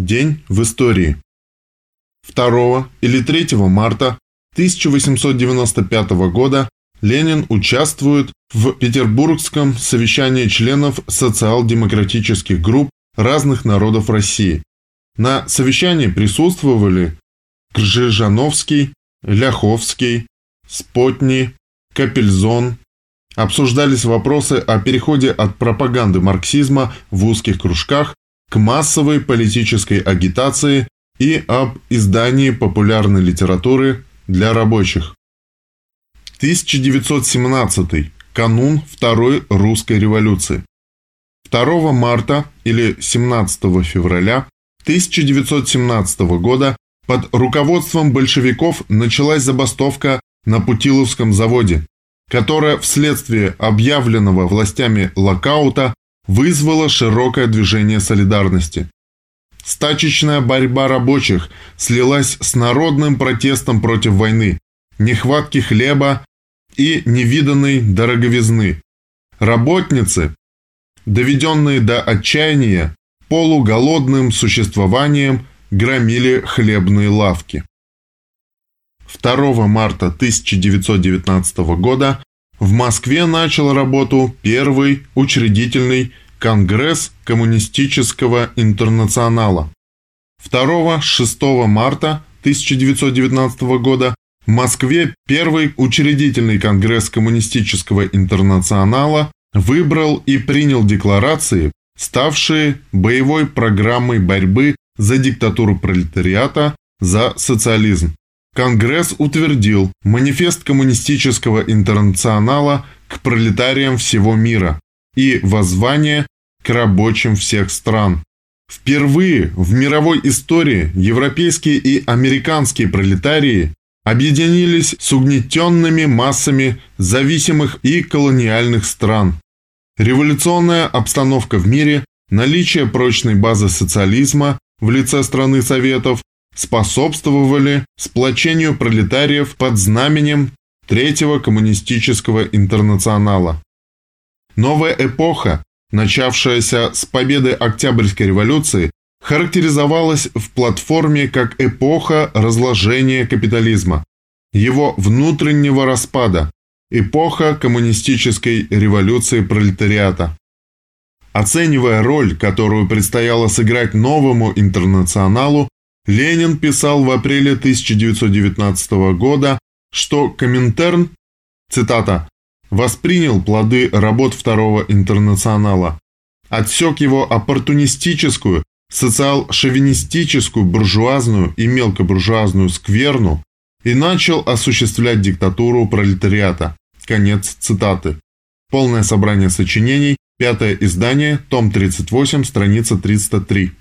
День в истории. 2 или 3 марта 1895 года Ленин участвует в Петербургском совещании членов социал-демократических групп разных народов России. На совещании присутствовали Кржижановский, Ляховский, Спотни, Капельзон. Обсуждались вопросы о переходе от пропаганды марксизма в узких кружках к массовой политической агитации и об издании популярной литературы для рабочих. 1917. Канун Второй русской революции. 2 марта или 17 февраля 1917 года под руководством большевиков началась забастовка на Путиловском заводе, которая вследствие объявленного властями локаута вызвала широкое движение солидарности. Стачечная борьба рабочих слилась с народным протестом против войны, нехватки хлеба и невиданной дороговизны. Работницы, доведенные до отчаяния, полуголодным существованием громили хлебные лавки. 2 марта 1919 года в Москве начал работу первый учредительный Конгресс Коммунистического Интернационала. 2-6 марта 1919 года в Москве первый учредительный Конгресс Коммунистического Интернационала выбрал и принял декларации, ставшие боевой программой борьбы за диктатуру пролетариата, за социализм. Конгресс утвердил манифест коммунистического интернационала к пролетариям всего мира и воззвание к рабочим всех стран. Впервые в мировой истории европейские и американские пролетарии объединились с угнетенными массами зависимых и колониальных стран. Революционная обстановка в мире, наличие прочной базы социализма в лице страны Советов способствовали сплочению пролетариев под знаменем Третьего коммунистического интернационала. Новая эпоха, начавшаяся с победы Октябрьской революции, характеризовалась в платформе как эпоха разложения капитализма, его внутреннего распада, эпоха коммунистической революции пролетариата. Оценивая роль, которую предстояло сыграть новому интернационалу, Ленин писал в апреле 1919 года, что Коминтерн, цитата, «воспринял плоды работ Второго интернационала, отсек его оппортунистическую, социал-шовинистическую, буржуазную и мелкобуржуазную скверну и начал осуществлять диктатуру пролетариата». Конец цитаты. Полное собрание сочинений, пятое издание, том 38, страница 303.